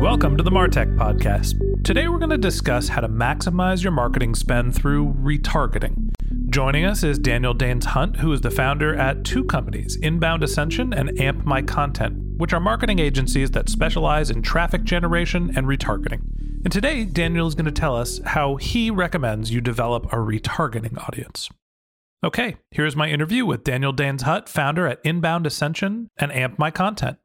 Welcome to the Martech Podcast. Today we're going to discuss how to maximize your marketing spend through retargeting. Joining us is Daniel Daines Hunt, who is the founder at two companies, Inbound Ascension and Amp My Content, which are marketing agencies that specialize in traffic generation and retargeting. And today, Daniel is going to tell us how he recommends you develop a retargeting audience. Okay, here's my interview with Daniel Daines Hunt, founder at Inbound Ascension and Amp My Content.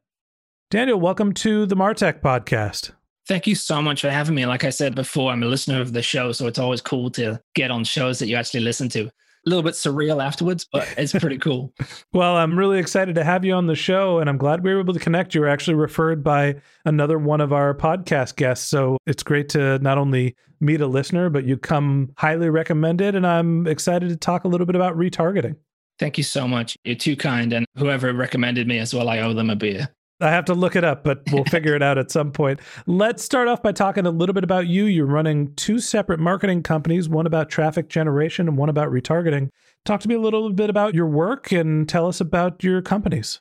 Daniel, welcome to the Martech podcast. Thank you so much for having me. Like I said before, I'm a listener of the show, so it's always cool to get on shows that you actually listen to. A little bit surreal afterwards, but it's pretty cool. well, I'm really excited to have you on the show, and I'm glad we were able to connect. You were actually referred by another one of our podcast guests. So it's great to not only meet a listener, but you come highly recommended. And I'm excited to talk a little bit about retargeting. Thank you so much. You're too kind. And whoever recommended me as well, I owe them a beer. I have to look it up, but we'll figure it out at some point. Let's start off by talking a little bit about you. You're running two separate marketing companies, one about traffic generation and one about retargeting. Talk to me a little bit about your work and tell us about your companies.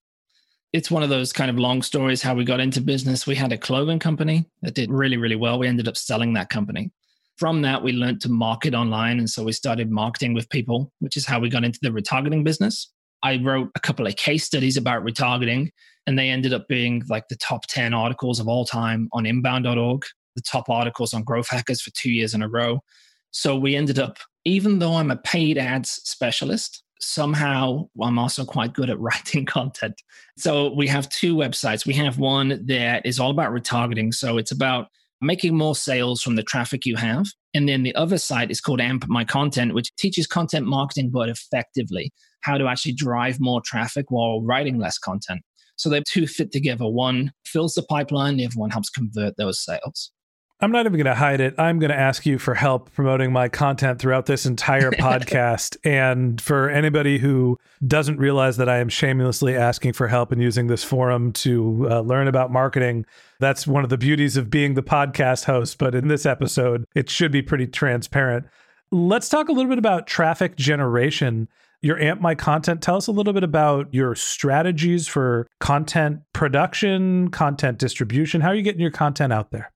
It's one of those kind of long stories how we got into business. We had a clothing company that did really, really well. We ended up selling that company. From that, we learned to market online. And so we started marketing with people, which is how we got into the retargeting business. I wrote a couple of case studies about retargeting and they ended up being like the top 10 articles of all time on inbound.org, the top articles on growth hackers for two years in a row. So we ended up, even though I'm a paid ads specialist, somehow I'm also quite good at writing content. So we have two websites. We have one that is all about retargeting. So it's about making more sales from the traffic you have. And then the other site is called Amp My Content, which teaches content marketing, but effectively how to actually drive more traffic while writing less content. So they two fit together. One fills the pipeline, the other one helps convert those sales. I'm not even going to hide it. I'm going to ask you for help promoting my content throughout this entire podcast. and for anybody who doesn't realize that I am shamelessly asking for help and using this forum to uh, learn about marketing, that's one of the beauties of being the podcast host. But in this episode, it should be pretty transparent. Let's talk a little bit about traffic generation your Amp My Content. Tell us a little bit about your strategies for content production, content distribution. How are you getting your content out there?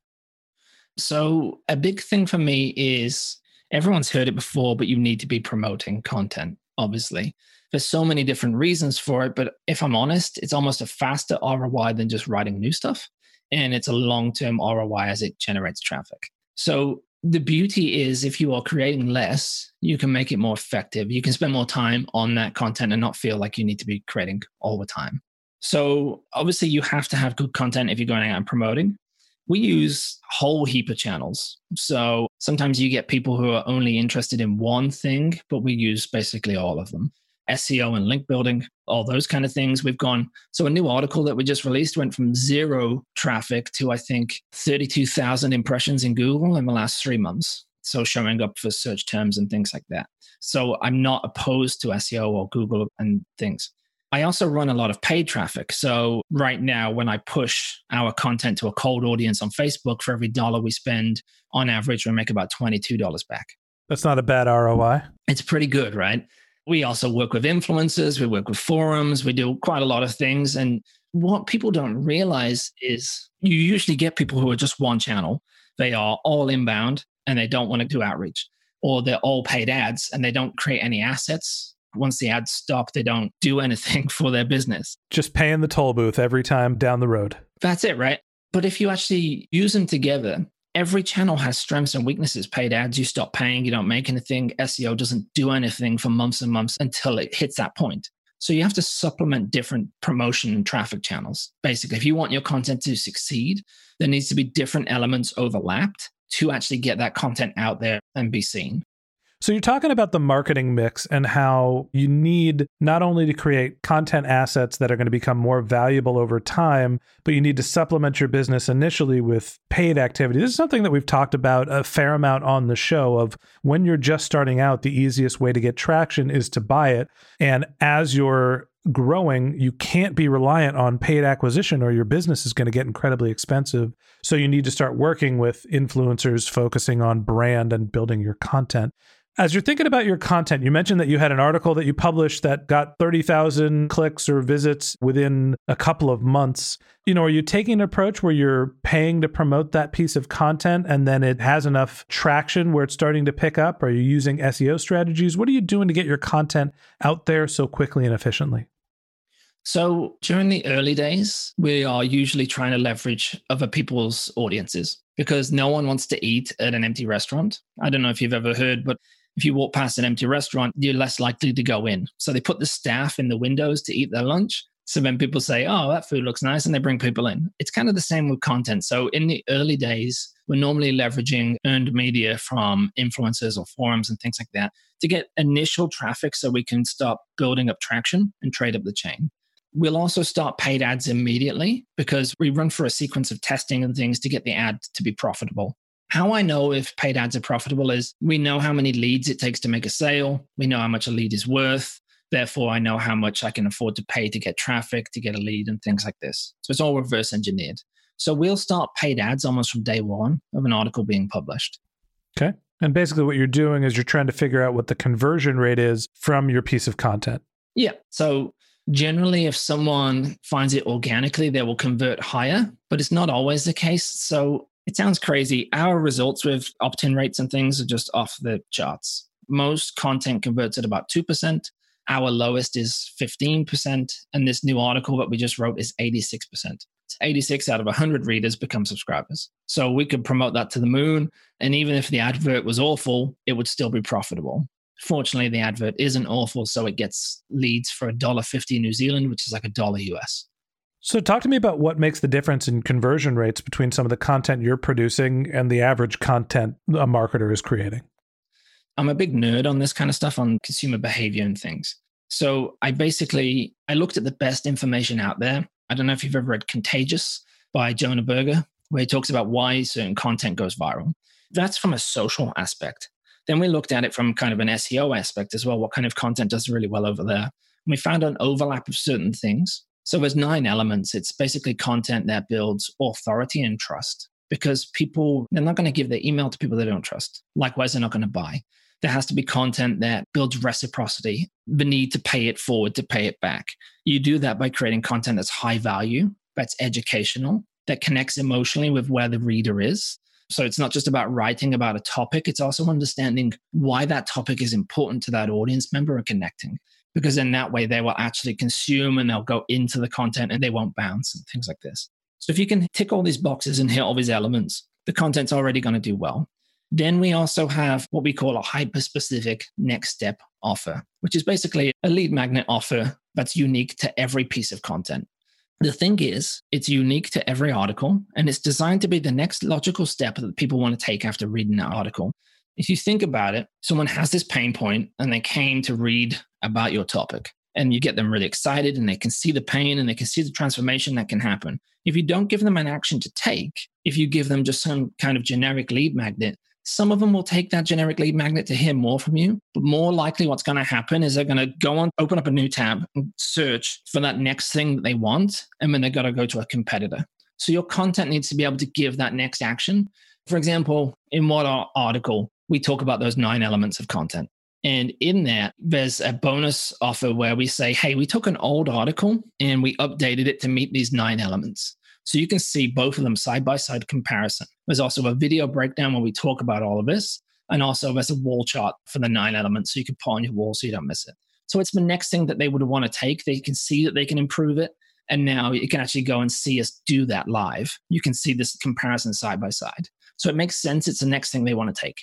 So, a big thing for me is everyone's heard it before, but you need to be promoting content, obviously. There's so many different reasons for it, but if I'm honest, it's almost a faster ROI than just writing new stuff. And it's a long term ROI as it generates traffic. So, the beauty is if you are creating less, you can make it more effective. You can spend more time on that content and not feel like you need to be creating all the time. So, obviously, you have to have good content if you're going out and promoting. We use whole heap of channels. So, sometimes you get people who are only interested in one thing, but we use basically all of them. SEO and link building, all those kind of things. We've gone. So, a new article that we just released went from zero traffic to, I think, 32,000 impressions in Google in the last three months. So, showing up for search terms and things like that. So, I'm not opposed to SEO or Google and things. I also run a lot of paid traffic. So, right now, when I push our content to a cold audience on Facebook, for every dollar we spend, on average, we make about $22 back. That's not a bad ROI. It's pretty good, right? We also work with influencers, we work with forums, we do quite a lot of things. And what people don't realize is you usually get people who are just one channel. They are all inbound and they don't want to do outreach, or they're all paid ads and they don't create any assets. Once the ads stop, they don't do anything for their business. Just paying the toll booth every time down the road. That's it, right? But if you actually use them together, every channel has strengths and weaknesses. Paid ads, you stop paying, you don't make anything. SEO doesn't do anything for months and months until it hits that point. So you have to supplement different promotion and traffic channels. Basically, if you want your content to succeed, there needs to be different elements overlapped to actually get that content out there and be seen. So you're talking about the marketing mix and how you need not only to create content assets that are going to become more valuable over time, but you need to supplement your business initially with paid activity. This is something that we've talked about a fair amount on the show of when you're just starting out, the easiest way to get traction is to buy it. And as you're growing, you can't be reliant on paid acquisition or your business is going to get incredibly expensive. So you need to start working with influencers focusing on brand and building your content. As you're thinking about your content, you mentioned that you had an article that you published that got 30,000 clicks or visits within a couple of months. You know, are you taking an approach where you're paying to promote that piece of content and then it has enough traction where it's starting to pick up? Are you using SEO strategies? What are you doing to get your content out there so quickly and efficiently? So during the early days, we are usually trying to leverage other people's audiences because no one wants to eat at an empty restaurant. I don't know if you've ever heard, but if you walk past an empty restaurant, you're less likely to go in. So they put the staff in the windows to eat their lunch. So then people say, oh, that food looks nice, and they bring people in. It's kind of the same with content. So in the early days, we're normally leveraging earned media from influencers or forums and things like that to get initial traffic so we can start building up traction and trade up the chain. We'll also start paid ads immediately because we run for a sequence of testing and things to get the ad to be profitable. How I know if paid ads are profitable is we know how many leads it takes to make a sale, we know how much a lead is worth. Therefore, I know how much I can afford to pay to get traffic, to get a lead, and things like this. So it's all reverse engineered. So we'll start paid ads almost from day one of an article being published. Okay. And basically, what you're doing is you're trying to figure out what the conversion rate is from your piece of content. Yeah. So Generally, if someone finds it organically, they will convert higher, but it's not always the case. So it sounds crazy. Our results with opt in rates and things are just off the charts. Most content converts at about 2%. Our lowest is 15%. And this new article that we just wrote is 86%. It's 86 out of 100 readers become subscribers. So we could promote that to the moon. And even if the advert was awful, it would still be profitable. Fortunately, the advert isn't awful, so it gets leads for a dollar fifty New Zealand, which is like a dollar US. So, talk to me about what makes the difference in conversion rates between some of the content you're producing and the average content a marketer is creating. I'm a big nerd on this kind of stuff on consumer behavior and things. So, I basically I looked at the best information out there. I don't know if you've ever read Contagious by Jonah Berger, where he talks about why certain content goes viral. That's from a social aspect. Then we looked at it from kind of an SEO aspect as well. What kind of content does really well over there? And we found an overlap of certain things. So there's nine elements. It's basically content that builds authority and trust because people, they're not going to give their email to people they don't trust. Likewise, they're not going to buy. There has to be content that builds reciprocity, the need to pay it forward to pay it back. You do that by creating content that's high value, that's educational, that connects emotionally with where the reader is, so it's not just about writing about a topic, it's also understanding why that topic is important to that audience member and connecting. Because in that way, they will actually consume and they'll go into the content and they won't bounce and things like this. So if you can tick all these boxes and hit all these elements, the content's already going to do well. Then we also have what we call a hyper specific next step offer, which is basically a lead magnet offer that's unique to every piece of content. The thing is, it's unique to every article and it's designed to be the next logical step that people want to take after reading that article. If you think about it, someone has this pain point and they came to read about your topic and you get them really excited and they can see the pain and they can see the transformation that can happen. If you don't give them an action to take, if you give them just some kind of generic lead magnet, some of them will take that generic lead magnet to hear more from you, but more likely what's going to happen is they're going to go on, open up a new tab and search for that next thing that they want. And then they've got to go to a competitor. So your content needs to be able to give that next action. For example, in what our article, we talk about those nine elements of content. And in that, there's a bonus offer where we say, hey, we took an old article and we updated it to meet these nine elements. So you can see both of them side by side comparison. There's also a video breakdown where we talk about all of this. And also there's a wall chart for the nine elements so you can put on your wall so you don't miss it. So it's the next thing that they would want to take. They can see that they can improve it. And now you can actually go and see us do that live. You can see this comparison side by side. So it makes sense. It's the next thing they want to take.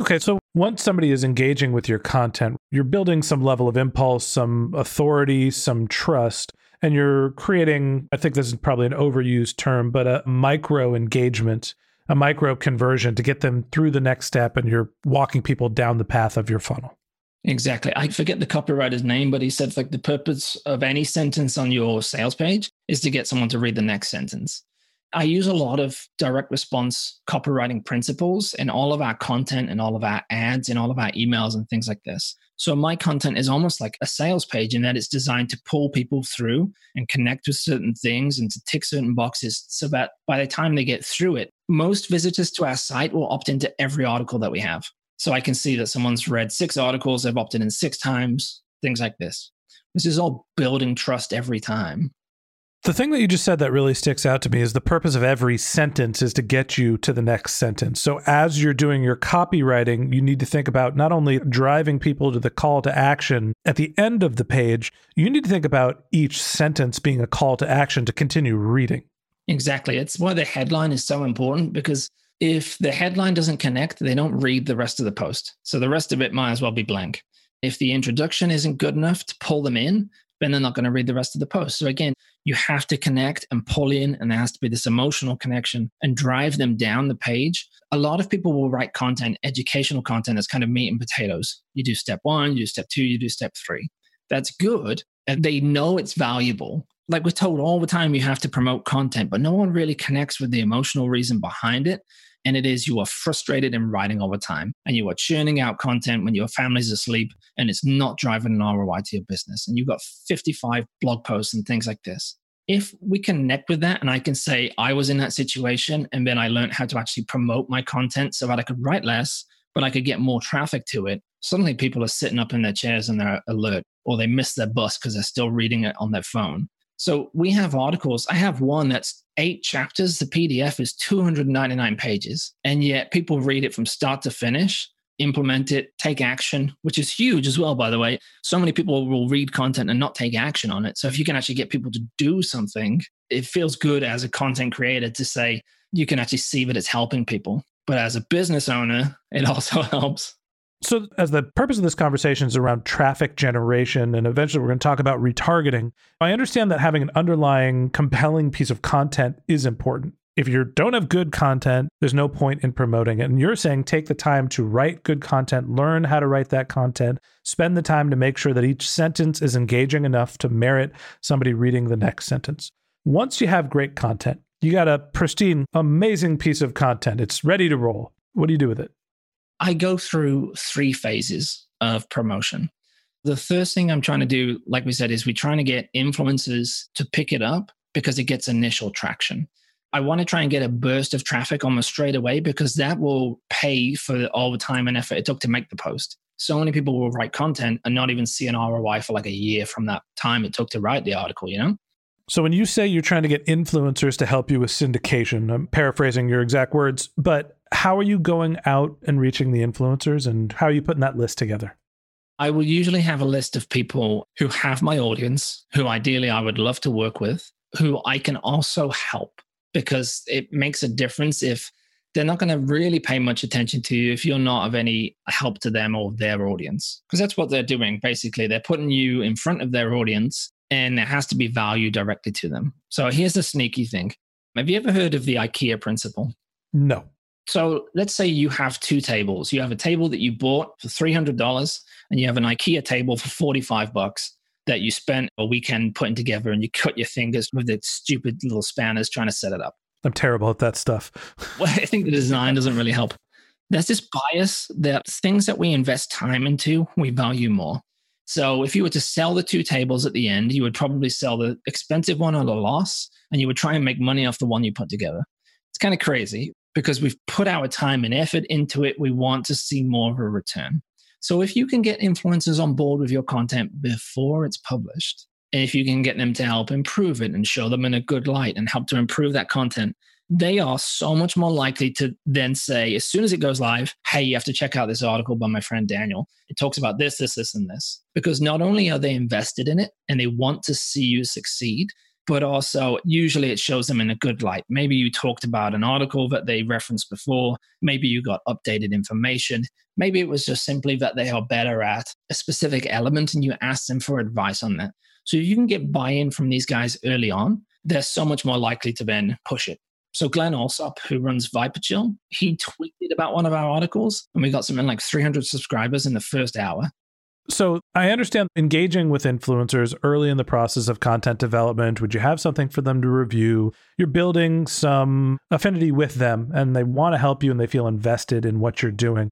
Okay, so once somebody is engaging with your content, you're building some level of impulse, some authority, some trust, and you're creating, I think this is probably an overused term, but a micro engagement, a micro conversion to get them through the next step, and you're walking people down the path of your funnel. Exactly. I forget the copywriter's name, but he said like the purpose of any sentence on your sales page is to get someone to read the next sentence. I use a lot of direct response copywriting principles in all of our content and all of our ads and all of our emails and things like this. So my content is almost like a sales page in that it's designed to pull people through and connect with certain things and to tick certain boxes so that by the time they get through it, most visitors to our site will opt into every article that we have. So I can see that someone's read six articles, they've opted in six times, things like this. This is all building trust every time. The thing that you just said that really sticks out to me is the purpose of every sentence is to get you to the next sentence. So as you're doing your copywriting, you need to think about not only driving people to the call to action at the end of the page, you need to think about each sentence being a call to action to continue reading. Exactly. It's why the headline is so important because if the headline doesn't connect, they don't read the rest of the post. So the rest of it might as well be blank. If the introduction isn't good enough to pull them in, then they're not going to read the rest of the post. So again, you have to connect and pull in, and there has to be this emotional connection and drive them down the page. A lot of people will write content, educational content, as kind of meat and potatoes. You do step one, you do step two, you do step three. That's good. And they know it's valuable. Like we're told all the time, you have to promote content, but no one really connects with the emotional reason behind it and it is you are frustrated in writing the time and you are churning out content when your family's asleep and it's not driving an ROI to your business and you've got 55 blog posts and things like this. If we connect with that and I can say I was in that situation and then I learned how to actually promote my content so that I could write less, but I could get more traffic to it, suddenly people are sitting up in their chairs and they're alert or they miss their bus because they're still reading it on their phone. So we have articles. I have one that's eight chapters. The PDF is 299 pages. And yet people read it from start to finish, implement it, take action, which is huge as well, by the way. So many people will read content and not take action on it. So if you can actually get people to do something, it feels good as a content creator to say you can actually see that it's helping people. But as a business owner, it also helps. So, as the purpose of this conversation is around traffic generation, and eventually we're going to talk about retargeting, I understand that having an underlying compelling piece of content is important. If you don't have good content, there's no point in promoting it. And you're saying take the time to write good content, learn how to write that content, spend the time to make sure that each sentence is engaging enough to merit somebody reading the next sentence. Once you have great content, you got a pristine, amazing piece of content. It's ready to roll. What do you do with it? I go through three phases of promotion. The first thing I'm trying to do, like we said, is we're trying to get influencers to pick it up because it gets initial traction. I want to try and get a burst of traffic almost straight away because that will pay for all the time and effort it took to make the post. So many people will write content and not even see an ROI for like a year from that time it took to write the article, you know? So when you say you're trying to get influencers to help you with syndication, I'm paraphrasing your exact words, but how are you going out and reaching the influencers and how are you putting that list together? I will usually have a list of people who have my audience, who ideally I would love to work with, who I can also help because it makes a difference if they're not going to really pay much attention to you if you're not of any help to them or their audience. Because that's what they're doing. Basically, they're putting you in front of their audience and there has to be value directly to them. So here's the sneaky thing. Have you ever heard of the IKEA principle? No. So let's say you have two tables. You have a table that you bought for $300 and you have an IKEA table for 45 bucks that you spent a weekend putting together and you cut your fingers with the stupid little spanners trying to set it up. I'm terrible at that stuff. well, I think the design doesn't really help. There's this bias that things that we invest time into, we value more. So if you were to sell the two tables at the end, you would probably sell the expensive one at a loss and you would try and make money off the one you put together. It's kind of crazy. Because we've put our time and effort into it. We want to see more of a return. So if you can get influencers on board with your content before it's published, and if you can get them to help improve it and show them in a good light and help to improve that content, they are so much more likely to then say, as soon as it goes live, hey, you have to check out this article by my friend Daniel. It talks about this, this, this, and this. Because not only are they invested in it and they want to see you succeed, but also usually it shows them in a good light. Maybe you talked about an article that they referenced before. Maybe you got updated information. Maybe it was just simply that they are better at a specific element and you asked them for advice on that. So you can get buy in from these guys early on, they're so much more likely to then push it. So Glen Allsopp, who runs ViperChill, he tweeted about one of our articles and we got something like 300 subscribers in the first hour. So I understand engaging with influencers early in the process of content development. Would you have something for them to review? You're building some affinity with them and they want to help you and they feel invested in what you're doing.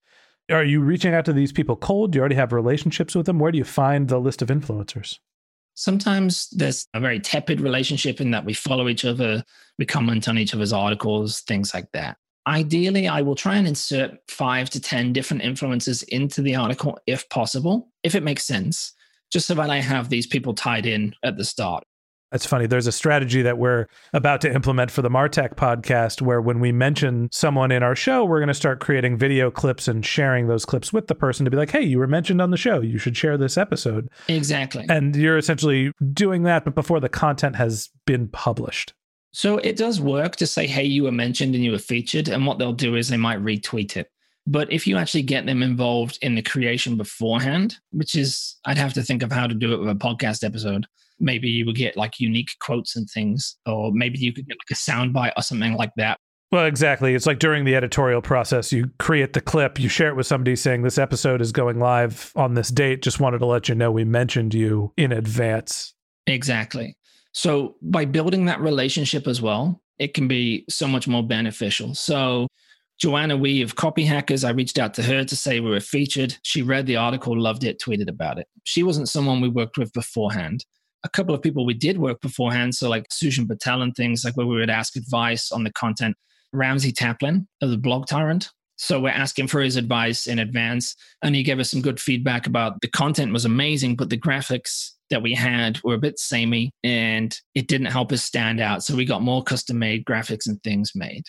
Are you reaching out to these people cold? Do you already have relationships with them? Where do you find the list of influencers? Sometimes there's a very tepid relationship in that we follow each other, we comment on each other's articles, things like that. Ideally, I will try and insert five to 10 different influences into the article if possible, if it makes sense, just so that I have these people tied in at the start. That's funny. There's a strategy that we're about to implement for the Martech podcast where when we mention someone in our show, we're going to start creating video clips and sharing those clips with the person to be like, hey, you were mentioned on the show. You should share this episode. Exactly. And you're essentially doing that, but before the content has been published. So it does work to say, hey, you were mentioned and you were featured. And what they'll do is they might retweet it. But if you actually get them involved in the creation beforehand, which is, I'd have to think of how to do it with a podcast episode maybe you would get like unique quotes and things, or maybe you could get like a soundbite or something like that. Well, exactly. It's like during the editorial process, you create the clip, you share it with somebody saying this episode is going live on this date. Just wanted to let you know we mentioned you in advance. Exactly. So by building that relationship as well, it can be so much more beneficial. So Joanna Wiebe of Copy Hackers, I reached out to her to say we were featured. She read the article, loved it, tweeted about it. She wasn't someone we worked with beforehand a couple of people we did work beforehand. So like Sujan Patel and things like where we would ask advice on the content. Ramsay Taplin of the Blog Tyrant. So we're asking for his advice in advance. And he gave us some good feedback about the content was amazing, but the graphics that we had were a bit samey and it didn't help us stand out. So we got more custom made graphics and things made.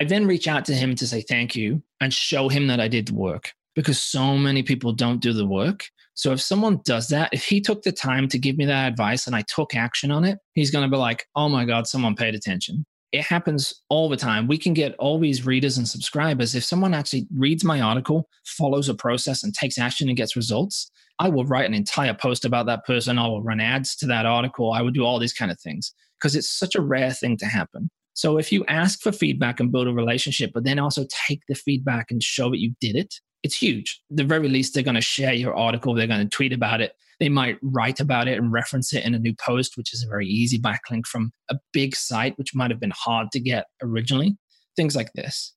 I then reach out to him to say thank you and show him that I did the work because so many people don't do the work. So if someone does that, if he took the time to give me that advice and I took action on it, he's going to be like, oh my God, someone paid attention. It happens all the time. We can get all these readers and subscribers. If someone actually reads my article, follows a process, and takes action and gets results, I will write an entire post about that person. I will run ads to that article. I will do all these kind of things because it's such a rare thing to happen. So if you ask for feedback and build a relationship, but then also take the feedback and show that you did it, it's huge. the very least, they're going to share your article. They're going to tweet about it. They might write about it and reference it in a new post, which is a very easy backlink from a big site, which might have been hard to get originally. Things like this.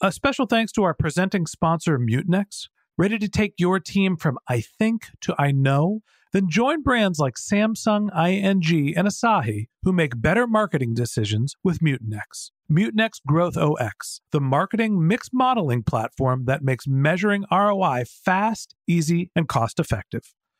A special thanks to our presenting sponsor, Mutinex. Ready to take your team from I think to I know? Then join brands like Samsung, ING, and Asahi who make better marketing decisions with Mutinex. Mutinex GrowthOS, the marketing mix modeling platform that makes measuring ROI fast, easy, and cost effective.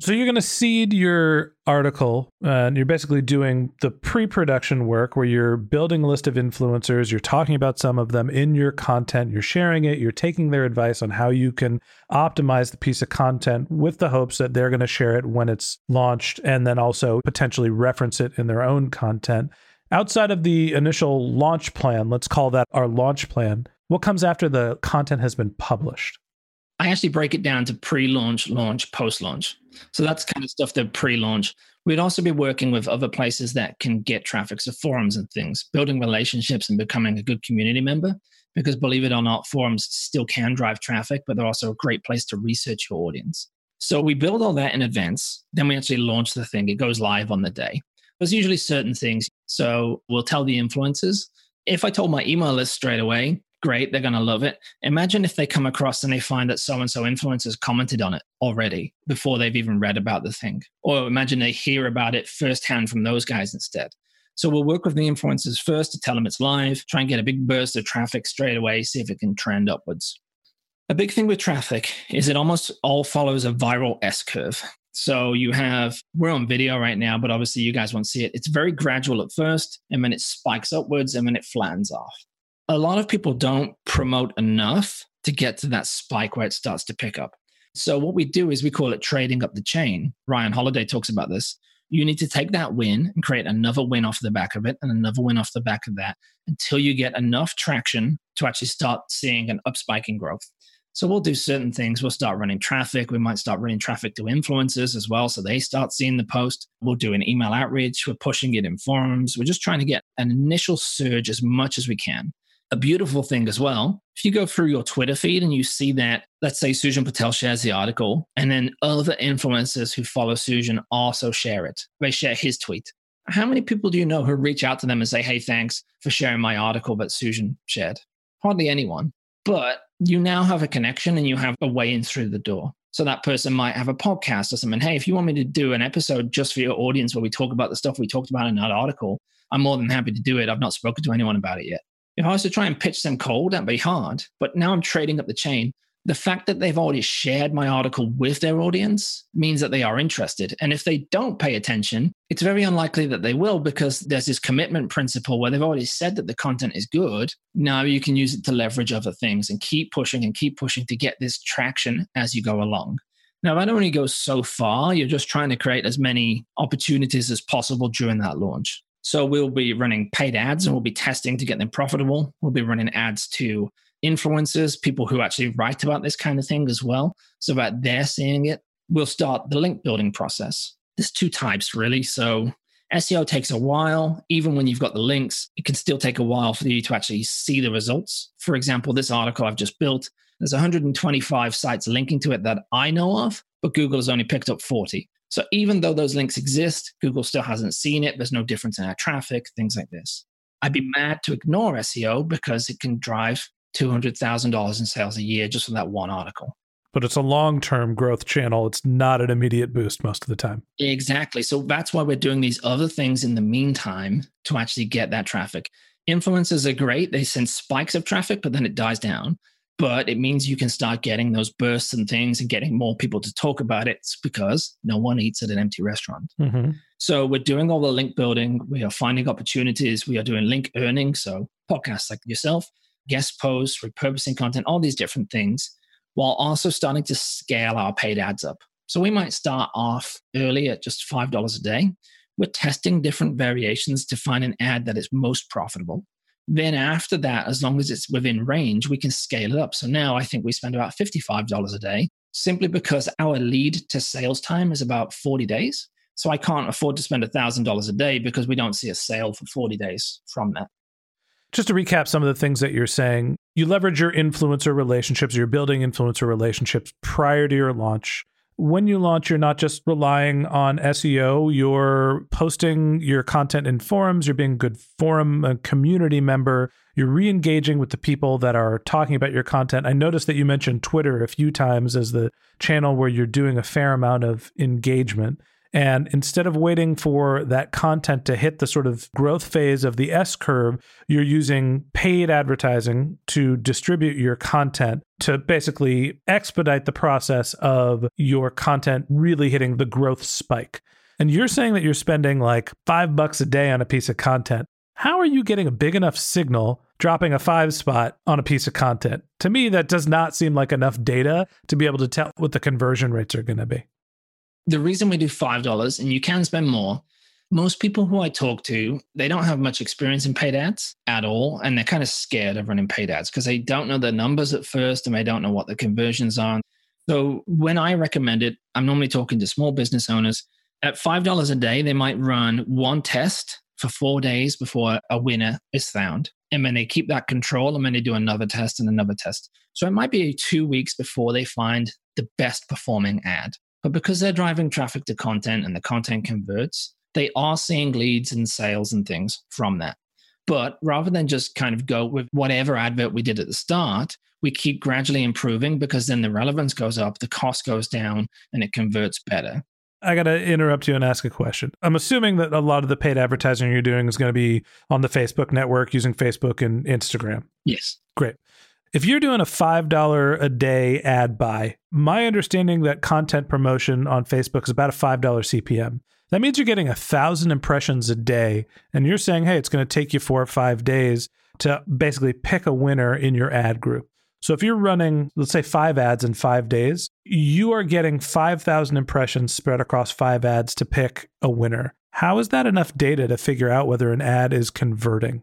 So you're going to seed your article, and you're basically doing the pre-production work where you're building a list of influencers, you're talking about some of them in your content, you're sharing it, you're taking their advice on how you can optimize the piece of content with the hopes that they're going to share it when it's launched and then also potentially reference it in their own content. Outside of the initial launch plan, let's call that our launch plan, what comes after the content has been published? I actually break it down to pre-launch, launch, post-launch. So that's kind of stuff that pre-launch. We'd also be working with other places that can get traffic, so forums and things, building relationships and becoming a good community member. Because believe it or not, forums still can drive traffic, but they're also a great place to research your audience. So we build all that in advance. Then we actually launch the thing. It goes live on the day. There's usually certain things. So we'll tell the influencers. If I told my email list straight away, great, they're going to love it. Imagine if they come across and they find that so and so influencers commented on it already before they've even read about the thing. Or imagine they hear about it firsthand from those guys instead. So we'll work with the influencers first to tell them it's live, try and get a big burst of traffic straight away, see if it can trend upwards. A big thing with traffic is it almost all follows a viral S curve. So you have, we're on video right now, but obviously you guys won't see it. It's very gradual at first, and then it spikes upwards, and then it flattens off a lot of people don't promote enough to get to that spike where it starts to pick up. So what we do is we call it trading up the chain. Ryan Holiday talks about this. You need to take that win and create another win off the back of it and another win off the back of that until you get enough traction to actually start seeing an upspiking growth. So we'll do certain things. We'll start running traffic. We might start running traffic to influencers as well. So they start seeing the post. We'll do an email outreach. We're pushing it in forums. We're just trying to get an initial surge as much as we can a beautiful thing as well. If you go through your Twitter feed and you see that, let's say Sujan Patel shares the article, and then other influencers who follow Sujan also share it. They share his tweet. How many people do you know who reach out to them and say, hey, thanks for sharing my article that Sujan shared? Hardly anyone. But you now have a connection and you have a way in through the door. So that person might have a podcast or something. Hey, if you want me to do an episode just for your audience where we talk about the stuff we talked about in that article, I'm more than happy to do it. I've not spoken to anyone about it yet. If I was to try and pitch them cold, that'd be hard. But now I'm trading up the chain. The fact that they've already shared my article with their audience means that they are interested. And if they don't pay attention, it's very unlikely that they will because there's this commitment principle where they've already said that the content is good. Now you can use it to leverage other things and keep pushing and keep pushing to get this traction as you go along. Now, that only goes so far. You're just trying to create as many opportunities as possible during that launch. So we'll be running paid ads and we'll be testing to get them profitable. We'll be running ads to influencers, people who actually write about this kind of thing as well, so that they're seeing it. We'll start the link building process. There's two types really. So SEO takes a while. Even when you've got the links, it can still take a while for you to actually see the results. For example, this article I've just built, there's 125 sites linking to it that I know of, but Google has only picked up 40. So even though those links exist, Google still hasn't seen it. There's no difference in our traffic, things like this. I'd be mad to ignore SEO because it can drive $200,000 in sales a year just from that one article. But it's a long term growth channel. It's not an immediate boost most of the time. Exactly. So that's why we're doing these other things in the meantime to actually get that traffic. Influencers are great. They send spikes of traffic, but then it dies down but it means you can start getting those bursts and things and getting more people to talk about it it's because no one eats at an empty restaurant. Mm-hmm. So we're doing all the link building. We are finding opportunities. We are doing link earning. So podcasts like yourself, guest posts, repurposing content, all these different things, while also starting to scale our paid ads up. So we might start off early at just $5 a day. We're testing different variations to find an ad that is most profitable. Then after that, as long as it's within range, we can scale it up. So now I think we spend about $55 a day simply because our lead to sales time is about 40 days. So I can't afford to spend $1,000 a day because we don't see a sale for 40 days from that. Just to recap some of the things that you're saying, you leverage your influencer relationships, you're building influencer relationships prior to your launch. When you launch, you're not just relying on SEO, you're posting your content in forums, you're being a good forum a community member, you're re engaging with the people that are talking about your content. I noticed that you mentioned Twitter a few times as the channel where you're doing a fair amount of engagement. And instead of waiting for that content to hit the sort of growth phase of the S curve, you're using paid advertising to distribute your content to basically expedite the process of your content really hitting the growth spike. And you're saying that you're spending like five bucks a day on a piece of content. How are you getting a big enough signal dropping a five spot on a piece of content? To me, that does not seem like enough data to be able to tell what the conversion rates are going to be the reason we do $5 and you can spend more most people who I talk to, they don't have much experience in paid ads at all. And they're kind of scared of running paid ads because they don't know the numbers at first and they don't know what the conversions are. So when I recommend it, I'm normally talking to small business owners. At $5 a day, they might run one test for four days before a winner is found. And then they keep that control and then they do another test and another test. So it might be two weeks before they find the best performing ad. But because they're driving traffic to content and the content converts, they are seeing leads and sales and things from that. But rather than just kind of go with whatever advert we did at the start, we keep gradually improving because then the relevance goes up, the cost goes down, and it converts better. I got to interrupt you and ask a question. I'm assuming that a lot of the paid advertising you're doing is going to be on the Facebook network using Facebook and Instagram. Yes. Great. If you're doing a $5 a day ad buy, my understanding that content promotion on Facebook is about a $5 CPM. That means you're getting a thousand impressions a day, and you're saying, hey, it's going to take you four or five days to basically pick a winner in your ad group. So if you're running, let's say, five ads in five days, you are getting 5,000 impressions spread across five ads to pick a winner. How is that enough data to figure out whether an ad is converting?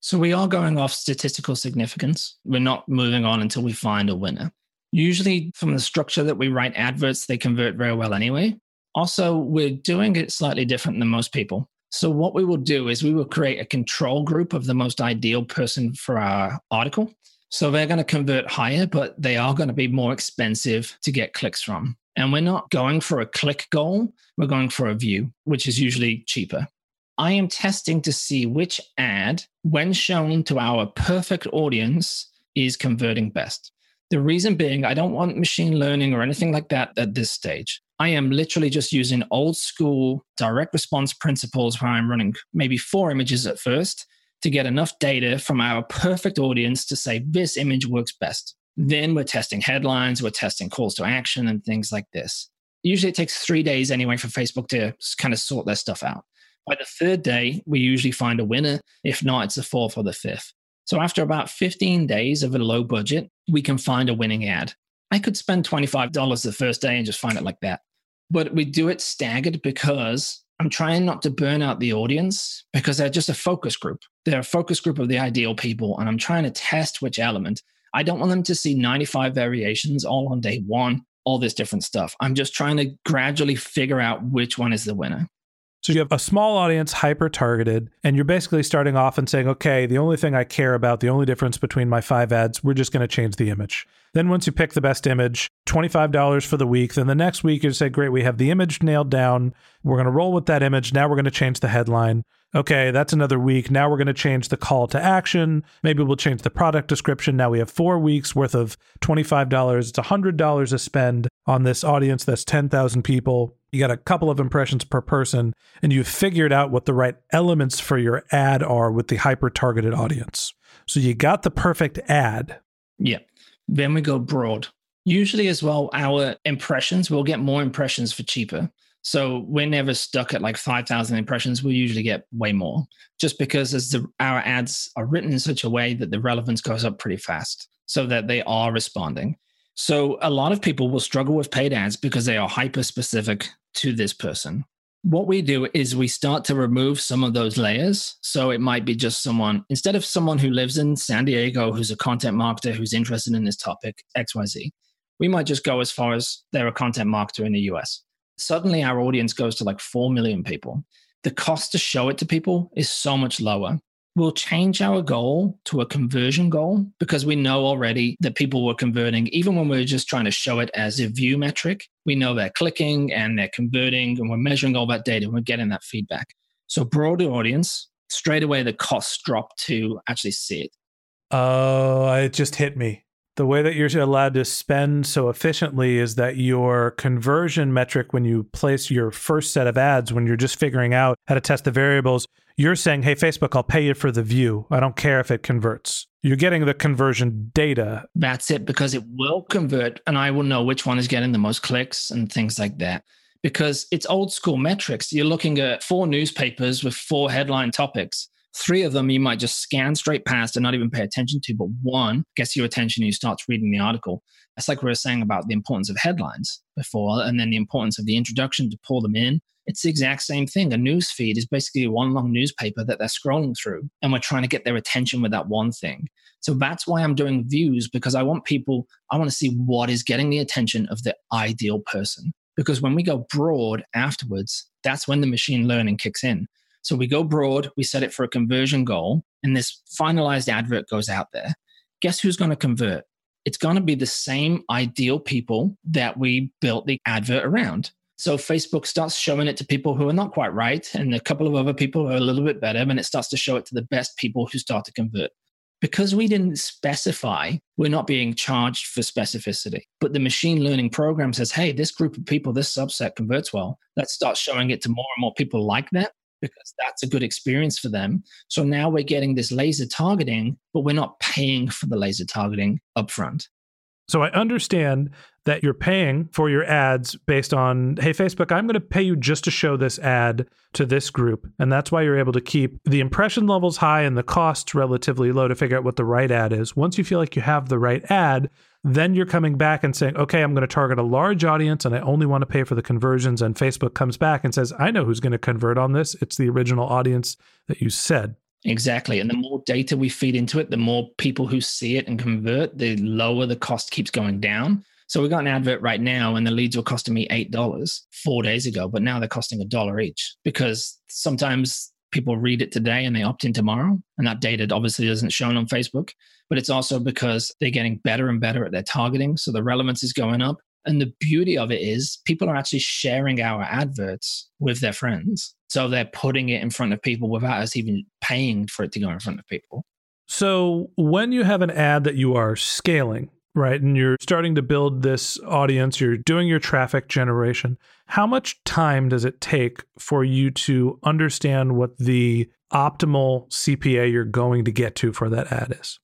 So we are going off statistical significance. We're not moving on until we find a winner. Usually, from the structure that we write adverts, they convert very well anyway. Also, we're doing it slightly different than most people. So, what we will do is we will create a control group of the most ideal person for our article. So, they're going to convert higher, but they are going to be more expensive to get clicks from. And we're not going for a click goal, we're going for a view, which is usually cheaper. I am testing to see which ad, when shown to our perfect audience, is converting best. The reason being, I don't want machine learning or anything like that at this stage. I am literally just using old school direct response principles where I'm running maybe four images at first to get enough data from our perfect audience to say this image works best. Then we're testing headlines, we're testing calls to action and things like this. Usually it takes three days anyway for Facebook to kind of sort their stuff out. By the third day, we usually find a winner. If not, it's the fourth or the fifth. So after about 15 days of a low budget, we can find a winning ad. I could spend $25 the first day and just find it like that. But we do it staggered because I'm trying not to burn out the audience because they're just a focus group. They're a focus group of the ideal people. And I'm trying to test which element. I don't want them to see 95 variations all on day one, all this different stuff. I'm just trying to gradually figure out which one is the winner. So you have a small audience, hyper targeted, and you're basically starting off and saying, okay, the only thing I care about, the only difference between my five ads, we're just going to change the image. Then once you pick the best image, $25 for the week. Then the next week you say, great, we have the image nailed down. We're going to roll with that image. Now we're going to change the headline. Okay, that's another week. Now we're going to change the call to action. Maybe we'll change the product description. Now we have four weeks worth of $25. It's $100 to spend on this audience that's 10,000 people. You got a couple of impressions per person, and you've figured out what the right elements for your ad are with the hyper targeted audience. So you got the perfect ad. Yeah. Then we go broad. Usually, as well, our impressions, we'll get more impressions for cheaper. So we're never stuck at like 5,000 impressions. We usually get way more just because as the, our ads are written in such a way that the relevance goes up pretty fast so that they are responding. So a lot of people will struggle with paid ads because they are hyper specific to this person. What we do is we start to remove some of those layers. So it might be just someone, instead of someone who lives in San Diego, who's a content marketer who's interested in this topic, XYZ, we might just go as far as they're a content marketer in the US. Suddenly our audience goes to like 4 million people. The cost to show it to people is so much lower we'll change our goal to a conversion goal because we know already that people were converting, even when we are just trying to show it as a view metric, We know they're clicking and they're converting, and we're measuring all that data. And we're getting that feedback. So, broader audience, straight away the costs drop to actually see it. Oh, it just hit me. The way that you're allowed to spend so efficiently is that your conversion metric, when you place your first set of ads, when you're just figuring out how to test the variables, you're saying, hey, Facebook, I'll pay you for the view. I don't care if it converts. You're getting the conversion data. That's it, because it will convert, and I will know which one is getting the most clicks and things like that. Because it's old school metrics. You're looking at four newspapers with four headline topics Three of them you might just scan straight past and not even pay attention to, but one gets your attention and you start reading the article. That's like we were saying about the importance of headlines before, and then the importance of the introduction to pull them in. It's the exact same thing. A news feed is basically one long newspaper that they're scrolling through, and we're trying to get their attention with that one thing. So that's why I'm doing views because I want people, I want to see what is getting the attention of the ideal person. Because when we go broad afterwards, that's when the machine learning kicks in. So we go broad, we set it for a conversion goal, and this finalized advert goes out there. Guess who's going to convert? It's going to be the same ideal people that we built the advert around. So Facebook starts showing it to people who are not quite right, and a couple of other people are a little bit better, and it starts to show it to the best people who start to convert. Because we didn't specify, we're not being charged for specificity. But the machine learning program says, hey, this group of people, this subset converts well. Let's start showing it to more and more people like that because that's a good experience for them. So now we're getting this laser targeting, but we're not paying for the laser targeting upfront. So I understand that you're paying for your ads based on, hey, Facebook, I'm going to pay you just to show this ad to this group. And that's why you're able to keep the impression levels high and the costs relatively low to figure out what the right ad is. Once you feel like you have the right ad, then you're coming back and saying, okay, I'm going to target a large audience and I only want to pay for the conversions. And Facebook comes back and says, I know who's going to convert on this. It's the original audience that you said. Exactly. And the more data we feed into it, the more people who see it and convert, the lower the cost keeps going down. So we got an advert right now, and the leads were costing me $8 four days ago, but now they're costing a dollar each because sometimes people read it today and they opt in tomorrow. And that data obviously isn't shown on Facebook, but it's also because they're getting better and better at their targeting. So the relevance is going up. And the beauty of it is people are actually sharing our adverts with their friends. So they're putting it in front of people without us even paying for it to go in front of people. So when you have an ad that you are scaling, right, and you're starting to build this audience, you're doing your traffic generation, how much time does it take for you to understand what the optimal CPA you're going to get to for that ad is?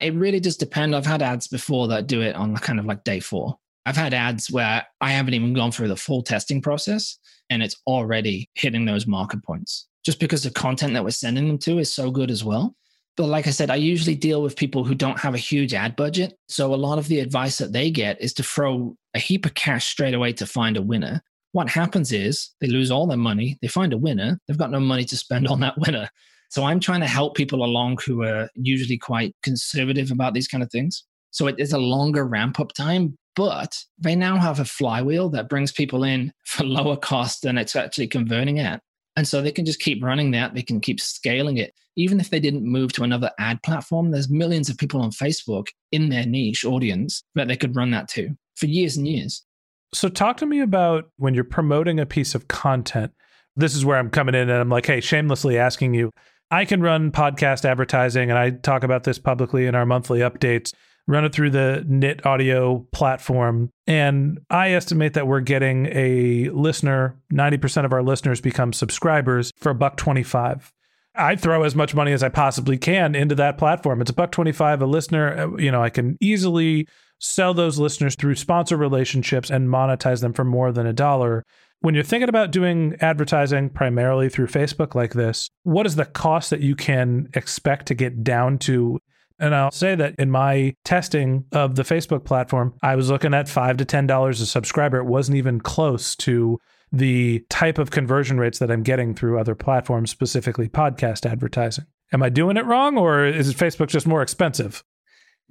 It really does depend. I've had ads before that do it on kind of like day four. I've had ads where I haven't even gone through the full testing process and it's already hitting those market points just because the content that we're sending them to is so good as well. But like I said, I usually deal with people who don't have a huge ad budget. So a lot of the advice that they get is to throw a heap of cash straight away to find a winner. What happens is they lose all their money, they find a winner, they've got no money to spend on that winner. So I'm trying to help people along who are usually quite conservative about these kind of things. So it is a longer ramp up time, but they now have a flywheel that brings people in for lower cost than it's actually converting at. And so they can just keep running that. They can keep scaling it. Even if they didn't move to another ad platform, there's millions of people on Facebook in their niche audience that they could run that to for years and years. So, talk to me about when you're promoting a piece of content. This is where I'm coming in and I'm like, hey, shamelessly asking you. I can run podcast advertising, and I talk about this publicly in our monthly updates run it through the Knit Audio platform. And I estimate that we're getting a listener, 90% of our listeners become subscribers for a buck 25. I throw as much money as I possibly can into that platform. It's a buck 25 a listener. Uh, you know, I can easily sell those listeners through sponsor relationships and monetize them for more than a dollar. When you're thinking about doing advertising primarily through Facebook like this, what is the cost that you can expect to get down to and I'll say that in my testing of the Facebook platform, I was looking at five to ten dollars a subscriber. It wasn't even close to the type of conversion rates that I'm getting through other platforms, specifically podcast advertising. Am I doing it wrong or is Facebook just more expensive?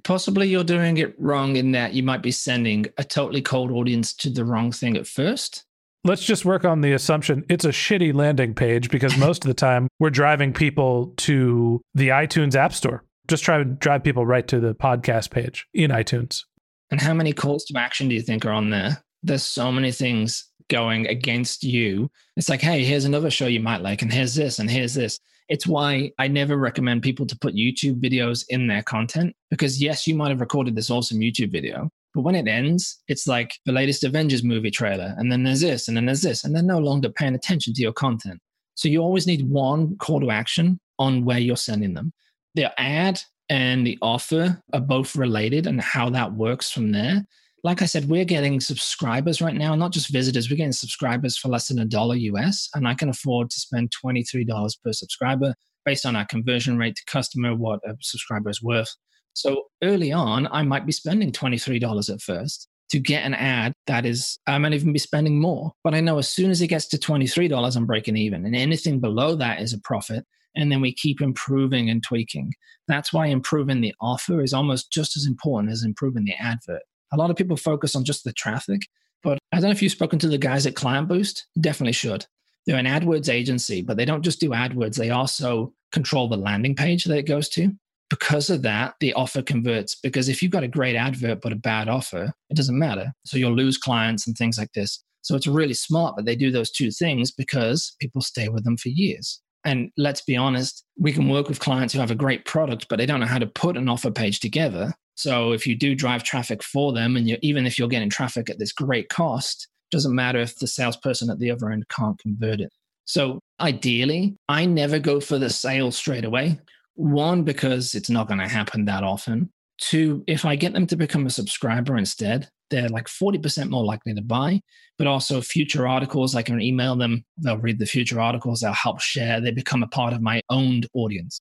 Possibly you're doing it wrong in that you might be sending a totally cold audience to the wrong thing at first. Let's just work on the assumption it's a shitty landing page because most of the time we're driving people to the iTunes App Store just try to drive people right to the podcast page in iTunes. And how many calls to action do you think are on there? there's so many things going against you. It's like, hey, here's another show you might like, and here's this, and here's this. It's why I never recommend people to put YouTube videos in their content because, yes, you might have recorded this awesome YouTube video, but when it ends, it's like the latest Avengers movie trailer, and then there's this, and then there's this, and they're no longer paying attention to your content. So you always need one call to action on where you're sending them. The ad and the offer are both related and how that works from there like I said, we're getting subscribers right now, not just visitors. We're getting subscribers for less than a dollar US, and I can afford to spend $23 per subscriber based on our conversion rate to customer, what a subscriber is worth. So early on, I might be spending $23 at first to get an ad that is, I might even be spending more. But I know as soon as it gets to $23, I'm breaking even. And anything below that is a profit. And then we keep improving and tweaking. That's why improving the offer is almost just as important as improving the advert. A lot of people focus on just the traffic, but I don't know if you've spoken to the guys at Client Boost. Definitely should. They're an AdWords agency, but they don't just do AdWords, they also control the landing page that it goes to. Because of that, the offer converts. Because if you've got a great advert but a bad offer, it doesn't matter. So you'll lose clients and things like this. So it's really smart that they do those two things because people stay with them for years. And let's be honest, we can work with clients who have a great product, but they don't know how to put an offer page together. So if you do drive traffic for them, and even if you're getting traffic at this great cost, doesn't matter if the salesperson at the other end can't convert it. So ideally, I never go for the sale straight away. One, because it's not going to happen that often. Two, if I get them to become a subscriber instead, they're like 40% more likely to buy. But also, future articles, I can email them. They'll read the future articles, they'll help share. They become a part of my owned audience.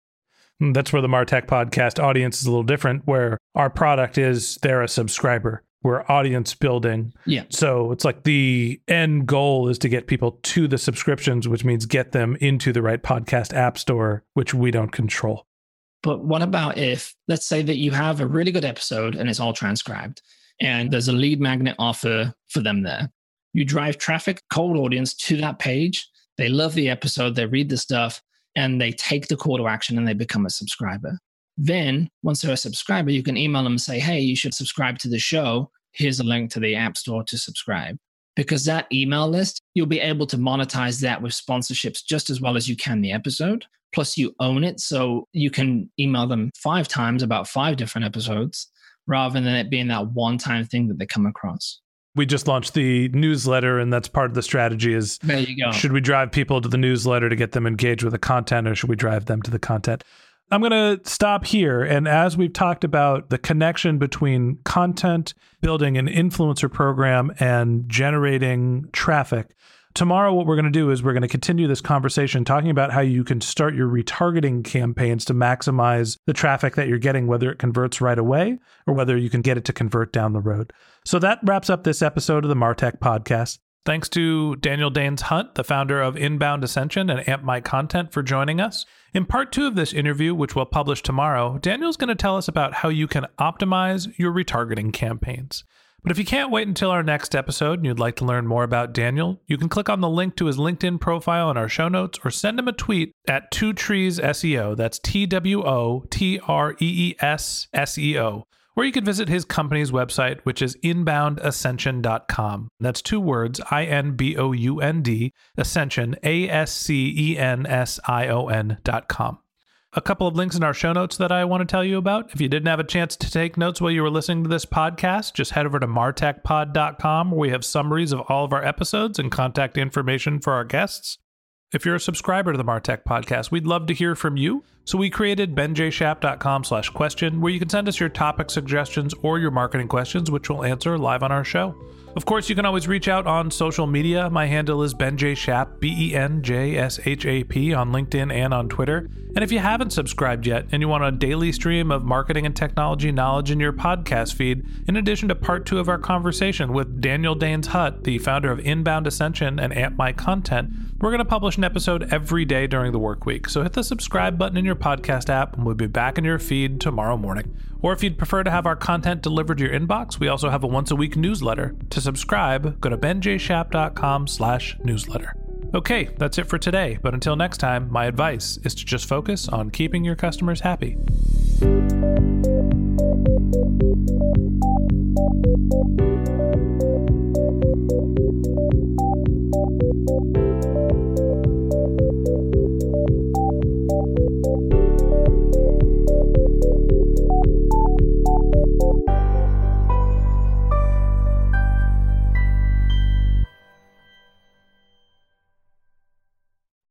That's where the Martech podcast audience is a little different, where our product is they're a subscriber. We're audience building. Yeah. So it's like the end goal is to get people to the subscriptions, which means get them into the right podcast app store, which we don't control. But what about if, let's say that you have a really good episode and it's all transcribed and there's a lead magnet offer for them there? You drive traffic, cold audience to that page. They love the episode, they read the stuff, and they take the call to action and they become a subscriber. Then, once they're a subscriber, you can email them and say, hey, you should subscribe to the show. Here's a link to the App Store to subscribe. Because that email list, you'll be able to monetize that with sponsorships just as well as you can the episode. Plus, you own it. So you can email them five times about five different episodes rather than it being that one time thing that they come across we just launched the newsletter and that's part of the strategy is there you go. should we drive people to the newsletter to get them engaged with the content or should we drive them to the content? I'm going to stop here and as we've talked about the connection between content building an influencer program and generating traffic Tomorrow, what we're going to do is we're going to continue this conversation talking about how you can start your retargeting campaigns to maximize the traffic that you're getting, whether it converts right away or whether you can get it to convert down the road. So that wraps up this episode of the Martech podcast. Thanks to Daniel Daines-Hutt, the founder of Inbound Ascension and Amp My Content, for joining us. In part two of this interview, which we'll publish tomorrow, Daniel's going to tell us about how you can optimize your retargeting campaigns. But if you can't wait until our next episode and you'd like to learn more about Daniel, you can click on the link to his LinkedIn profile in our show notes or send him a tweet at Two Trees SEO. That's T W O T R E E S S E O. Or you can visit his company's website, which is inboundascension.com. That's two words I N B O U N D, Ascension, A S C E N S I O N.com a couple of links in our show notes that I want to tell you about. If you didn't have a chance to take notes while you were listening to this podcast, just head over to martechpod.com where we have summaries of all of our episodes and contact information for our guests. If you're a subscriber to the Martech podcast, we'd love to hear from you. So we created benjshap.com slash question where you can send us your topic suggestions or your marketing questions, which we'll answer live on our show. Of course, you can always reach out on social media. My handle is Ben J. Shap, B E N J S H A P, on LinkedIn and on Twitter. And if you haven't subscribed yet and you want a daily stream of marketing and technology knowledge in your podcast feed, in addition to part two of our conversation with Daniel Daines-Hutt, the founder of Inbound Ascension and Amp My Content, we're going to publish an episode every day during the work week. So hit the subscribe button in your podcast app and we'll be back in your feed tomorrow morning. Or if you'd prefer to have our content delivered to your inbox, we also have a once a week newsletter. To subscribe, go to benjshap.com slash newsletter. Okay, that's it for today. But until next time, my advice is to just focus on keeping your customers happy.